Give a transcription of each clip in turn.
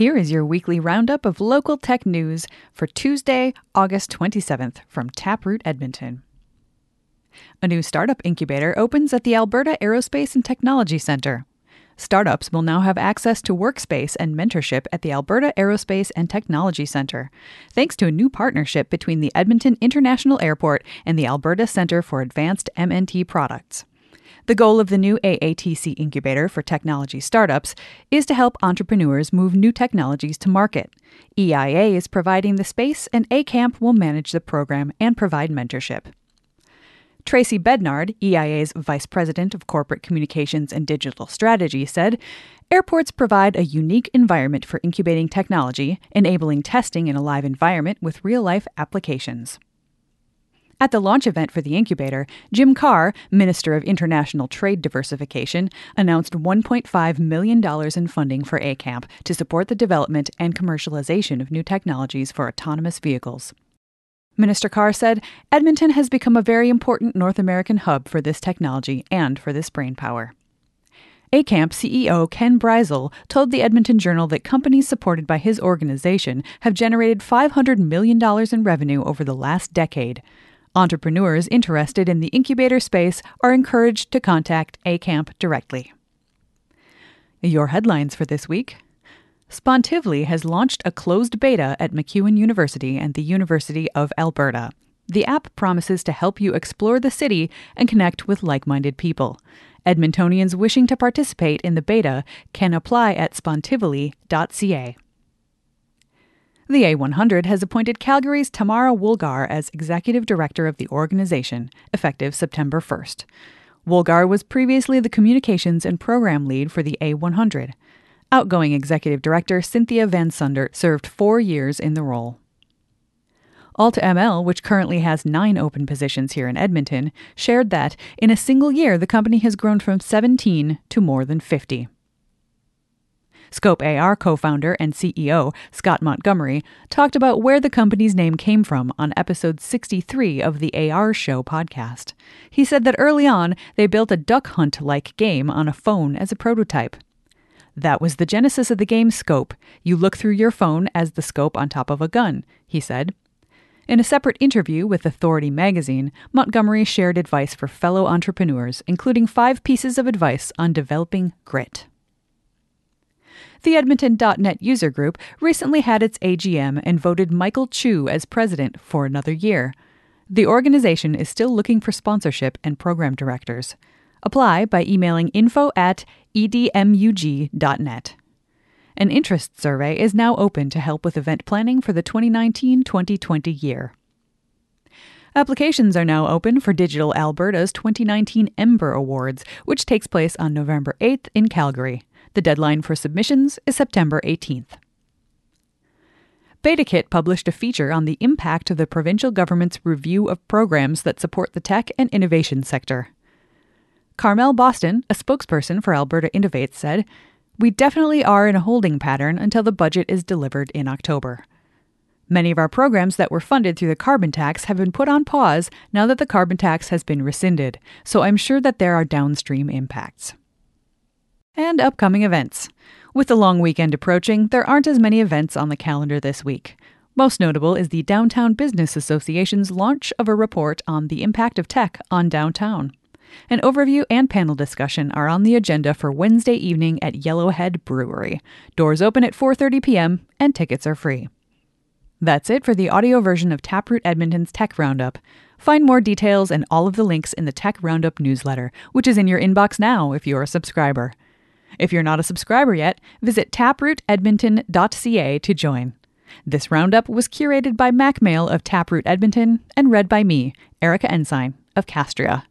Here is your weekly roundup of local tech news for Tuesday, August 27th from Taproot Edmonton. A new startup incubator opens at the Alberta Aerospace and Technology Centre. Startups will now have access to workspace and mentorship at the Alberta Aerospace and Technology Centre, thanks to a new partnership between the Edmonton International Airport and the Alberta Centre for Advanced MNT Products. The goal of the new AATC incubator for technology startups is to help entrepreneurs move new technologies to market. EIA is providing the space, and ACAMP will manage the program and provide mentorship. Tracy Bednard, EIA's Vice President of Corporate Communications and Digital Strategy, said Airports provide a unique environment for incubating technology, enabling testing in a live environment with real life applications. At the launch event for the incubator, Jim Carr, Minister of International Trade Diversification, announced $1.5 million in funding for ACAMP to support the development and commercialization of new technologies for autonomous vehicles. Minister Carr said Edmonton has become a very important North American hub for this technology and for this brain power. ACAMP CEO Ken Brizel told the Edmonton Journal that companies supported by his organization have generated $500 million in revenue over the last decade. Entrepreneurs interested in the incubator space are encouraged to contact ACAMP directly. Your headlines for this week Spontively has launched a closed beta at MacEwan University and the University of Alberta. The app promises to help you explore the city and connect with like minded people. Edmontonians wishing to participate in the beta can apply at spontively.ca. The A100 has appointed Calgary's Tamara Woolgar as executive director of the organization, effective September 1st. Woolgar was previously the communications and program lead for the A100. Outgoing Executive Director Cynthia Van Sundert served four years in the role. AltaML, which currently has nine open positions here in Edmonton, shared that in a single year the company has grown from 17 to more than 50. Scope AR co founder and CEO Scott Montgomery talked about where the company's name came from on episode 63 of the AR Show podcast. He said that early on, they built a duck hunt like game on a phone as a prototype. That was the genesis of the game Scope. You look through your phone as the scope on top of a gun, he said. In a separate interview with Authority magazine, Montgomery shared advice for fellow entrepreneurs, including five pieces of advice on developing grit. The Edmonton.net user group recently had its AGM and voted Michael Chu as president for another year. The organization is still looking for sponsorship and program directors. Apply by emailing info at edmug.net. An interest survey is now open to help with event planning for the 2019 2020 year. Applications are now open for Digital Alberta's 2019 Ember Awards, which takes place on November 8th in Calgary. The deadline for submissions is September 18th. BetaKit published a feature on the impact of the provincial government's review of programs that support the tech and innovation sector. Carmel Boston, a spokesperson for Alberta Innovates, said, We definitely are in a holding pattern until the budget is delivered in October. Many of our programs that were funded through the carbon tax have been put on pause now that the carbon tax has been rescinded, so I'm sure that there are downstream impacts. And upcoming events. With the long weekend approaching, there aren't as many events on the calendar this week. Most notable is the Downtown Business Association's launch of a report on the impact of tech on downtown. An overview and panel discussion are on the agenda for Wednesday evening at Yellowhead Brewery. Doors open at 4:30 p.m. and tickets are free. That's it for the audio version of Taproot Edmonton's Tech Roundup. Find more details and all of the links in the Tech Roundup newsletter, which is in your inbox now if you're a subscriber. If you're not a subscriber yet, visit taprootedmonton.ca to join. This roundup was curated by Mack Male of Taproot Edmonton and read by me, Erica Ensign of Castria.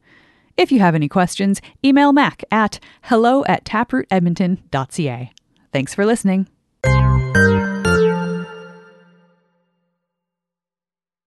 If you have any questions, email Mack at hello at taprootedmonton.ca. Thanks for listening.